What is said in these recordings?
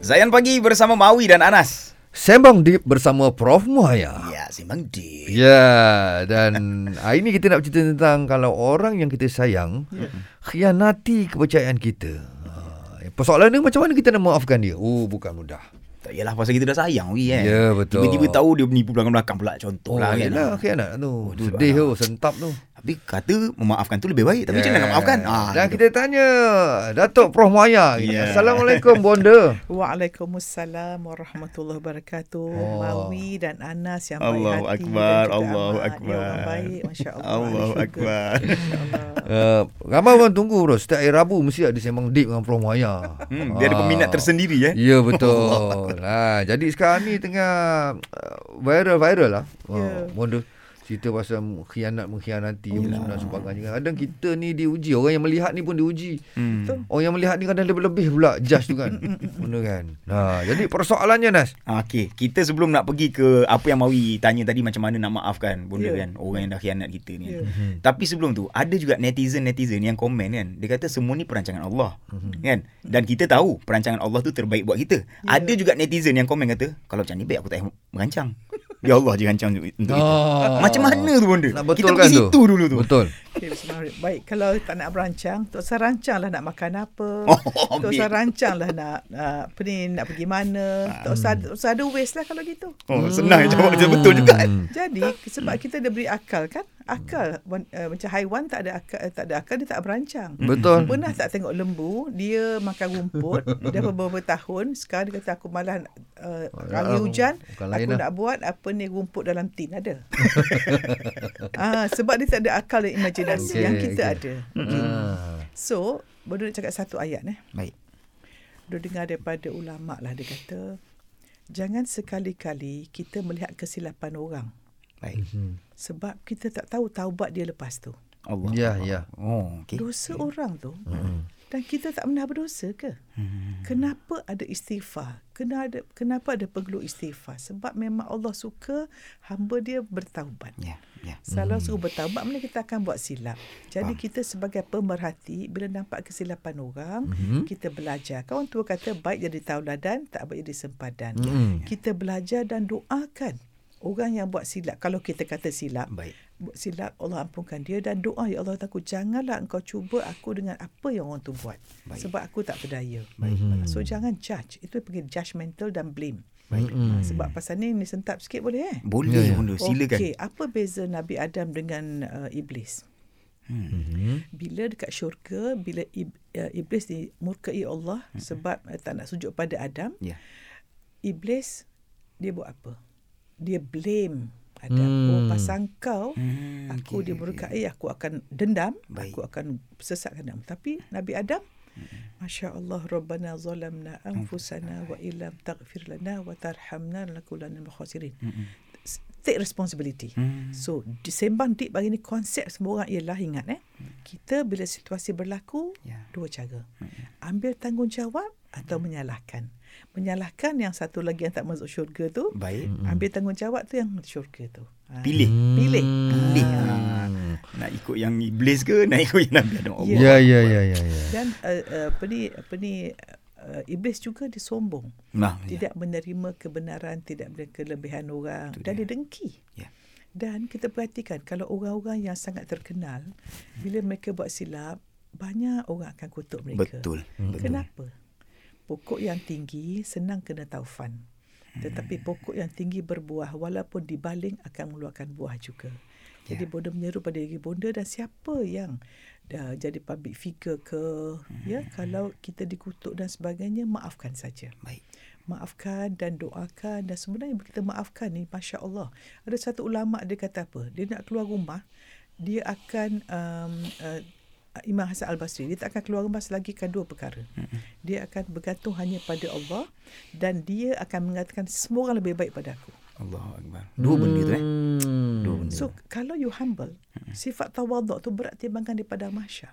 Zayan Pagi bersama Mawi dan Anas. Sembang Deep bersama Prof Muhaya. Ya, Simbang Deep. Ya, dan hari ini kita nak cerita tentang kalau orang yang kita sayang khianati kepercayaan kita. Ha, Persoalan ni macam mana kita nak maafkan dia? Oh, bukan mudah. Tak yalah pasal kita dah sayang Wi kan. Ya, betul. Tiba-tiba tahu dia menipu belakang-belakang pula contoh Oh, lah kan. yelah, khianat tu. tu Sedih tu, sebab- sentap tu. Tapi kata memaafkan tu lebih baik. Tapi macam mana nak maafkan? Ah, Dan gitu. kita tanya Datuk Prof Muhaya. Ya. Assalamualaikum, Bonda. Waalaikumsalam warahmatullahi wabarakatuh. Oh. Mawi dan Anas yang Allahu baik hati Akbar, Allahu amat. Akbar. Ya, orang baik, masya-Allah. Allahu Ahli syurga. Akbar. Uh, ramai orang tunggu bro Setiap hari Rabu Mesti ada sembang deep dengan Prof Muhaya Hmm, dia ada peminat tersendiri eh. Ya betul ha, Jadi sekarang ni tengah uh, Viral-viral lah Ya. uh, Bonda Cerita pasal khianat mengkhianati oh, dan sebagainya. Kadang kita ni diuji, orang yang melihat ni pun diuji. Hmm. Orang yang melihat ni kadang lebih-lebih pula judge tu kan. Benda kan. Ha, jadi persoalannya Nas. Ah, Okey, kita sebelum nak pergi ke apa yang Mawi tanya tadi macam mana nak maafkan bunda Ya. kan orang yang dah khianat kita ni. Ya. Tapi sebelum tu ada juga netizen-netizen yang komen kan. Dia kata semua ni perancangan Allah. Kan? Dan kita tahu perancangan Allah tu terbaik buat kita. Ya. Ada juga netizen yang komen kata kalau macam ni baik aku tak payah merancang. Ya Allah je rancang untuk untuk kita. Ah. Macam mana tu bunda? Nak kita pergi tu. situ dulu tu. Betul. Okay. Baik, kalau tak nak berancang, Tok Sah rancanglah nak makan apa. Oh, Tok. Sah rancanglah nak, nak apa ni, nak pergi mana. Tok Sah, Tok Sah ada waste lah kalau gitu. Oh, senang jawab je betul juga kan. Jadi sebab kita dah beri akal kan? Akal uh, macam haiwan tak ada akal uh, tak ada akal dia tak berancang. Betul. Pernah tak tengok lembu dia makan rumput dah beberapa tahun sekarang dia kata aku malas uh, hari Ah, hujan bukan lain aku lah. nak buat apa ni rumput dalam tin ada. ah sebab dia tak ada akal dan imajinasi Okey, yang kita okey. ada. Ah. So baru dia cakap satu ayat eh. Baik. Dia dengar daripada ulama lah dia kata jangan sekali-kali kita melihat kesilapan orang Baik. sebab kita tak tahu taubat dia lepas tu. Allah. Ya, ya. Oh, okey. Dosa orang tu Hmm. dan kita tak pernah berdosa ke? Hmm. Kenapa ada istighfar? Kena ada kenapa ada perlu istighfar? Sebab memang Allah suka hamba dia bertaubat. Ya, ya. Kalau suruh bertaubat mana kita akan buat silap. Jadi kita sebagai pemerhati bila nampak kesilapan orang, Mhm. kita belajar. Kawan tua kata baik jadi tauladan, tak baik jadi sempadan. Mhm. Kita belajar dan doakan orang yang buat silap. Kalau kita kata silap, Baik. buat silap Allah ampunkan dia dan doa ya Allah aku janganlah engkau cuba aku dengan apa yang orang tu buat Baik. sebab aku tak berdaya. Baik. So jangan judge. Itu panggil judgmental dan blame. Baik. Ha, sebab pasal ni ni sentap sikit boleh eh? Boleh Ya, ya. bunda, silakan. Okey, apa beza Nabi Adam dengan uh, iblis? Hmm. Mhm. Bila dekat syurga, bila ib, uh, iblis dimurkai Allah Hmm. sebab uh, tak nak sujud pada Adam, Ya. iblis dia buat apa? Dia blame Adam. Hmm. Oh, pasal kau Hmm, Aku okey, dimurkai, aku akan dendam, Baik. aku akan sesatkan Adam. Tapi Nabi Adam, Masya Allah, Rabbana zalamna anfusana wa illam taghfir lana wa tarhamna lanakunanna minal khasirin. S- Take responsibility. Hmm. So, di sembang deep bagi ni konsep semua orang ialah ingat eh. Kita bila situasi berlaku, Ya. dua cara. Ambil tanggungjawab atau menyalahkan. Menyalahkan yang satu lagi yang tak masuk syurga tu, Baik. ambil tanggungjawab tu yang syurga tu. Ha. Pilih. Pilih. Pilih. Ha. Nak ikut yang iblis ke nak ikut yang Nabi Adam? Allah. Ya, ya, ya, ya, ya. Dan uh, uh, apa ni apa ni uh, iblis juga dia sombong. Nah, ya. Tidak menerima kebenaran, tidak menerima kelebihan orang Itu dan dia. dia dengki. Ya. Dan kita perhatikan kalau orang-orang yang sangat terkenal bila mereka buat silap banyak orang akan kutuk mereka. Betul. Hmm. Betul. Kenapa? Pokok yang tinggi senang kena taufan. Tetapi Hmm. pokok yang tinggi berbuah walaupun dibaling akan mengeluarkan buah juga. Jadi Ya. bonda menyeru pada diri bonda dan siapa yang dah jadi public figure ke ya Hmm. kalau kita dikutuk dan sebagainya maafkan saja. Baik. Maafkan dan doakan dan sebenarnya kita maafkan ni Masya Allah Ada satu ulama dia kata apa Dia nak keluar rumah Dia akan um, uh, Imam Hasan Al-Basri Dia tak akan keluar rumah selagi kan dua perkara Dia akan bergantung hanya pada Allah Dan dia akan mengatakan Semua orang lebih baik pada aku Allahu Akbar. Dua benda tu eh. Hmm. Dua benda. So kalau you humble, sifat tawaduk tu berat timbangan daripada mahsyar.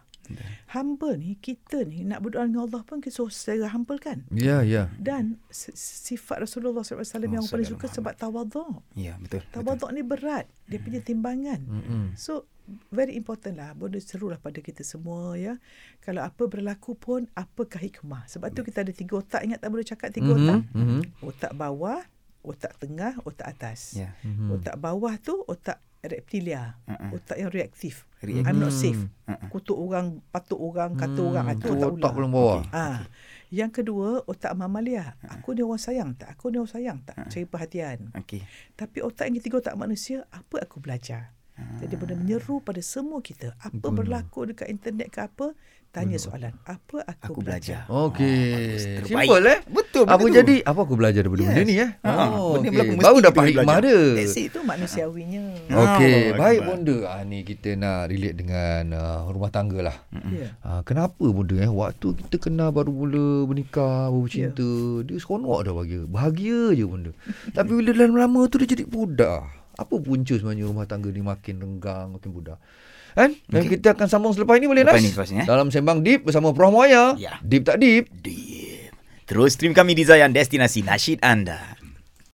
Humble ni kita ni nak berdoa dengan Allah pun kita suruh secara humble kan. Ya, ya. Dan s- sifat Rasulullah SAW yang Oh, paling suka sebab tawaduk. Ya, betul. betul. Tawaduk ni berat. Dia punya timbangan. Mm-mm. So very important lah. Boleh serulah pada kita semua ya. Kalau apa berlaku pun apakah hikmah. Sebab tu kita ada tiga otak. Ingat tak boleh cakap tiga Mhm, otak? mhm. Otak bawah, otak tengah, otak atas. Ya. Mhm. Otak bawah tu otak reptilia. Uh-uh. Otak yang reaktif. Reaktif. I'm not safe. Uh-uh. Kutuk orang, patuk orang, kata Hmm, orang. Itu tu otak, otak paling bawah. Ah, Yang kedua, otak mamalia. Aku ni orang sayang tak? Aku ni orang sayang tak? Ha. Cari perhatian. Okey. Tapi otak yang ketiga, otak manusia, apa aku belajar? Jadi benda menyeru pada semua kita. Apa Benar. berlaku dekat internet ke apa, tanya soalan. Apa aku, Aku belajar. belajar? Okey. Terbaik. Simple eh? Betul, Apa betul. jadi apa aku belajar daripada Yes. benda ni eh? Ha, benda okey. berlaku, mesti Baru kita dapat hikmah dia. That's it. Itu manusiawinya. Okey, Oh, baik bonda. Ah ni kita nak relate dengan uh, rumah tangga lah. Ya. Ah, kenapa bonda eh waktu kita kenal baru mula bernikah, baru Ya. cinta, dia seronok dah bagi. Bahagia je bonda. Tapi bila lama-lama tu dia jadi budak. Apa punca sebenarnya rumah tangga ni makin renggang, makin budak? Kan? Dan Okey. kita akan sambung selepas ini boleh Lepas Nas? ni, lepas ni, eh? Dalam Sembang Deep bersama Prof Moya. Ya. Deep tak deep? Deep. Terus stream kami di Zayan Destinasi Nasyid anda.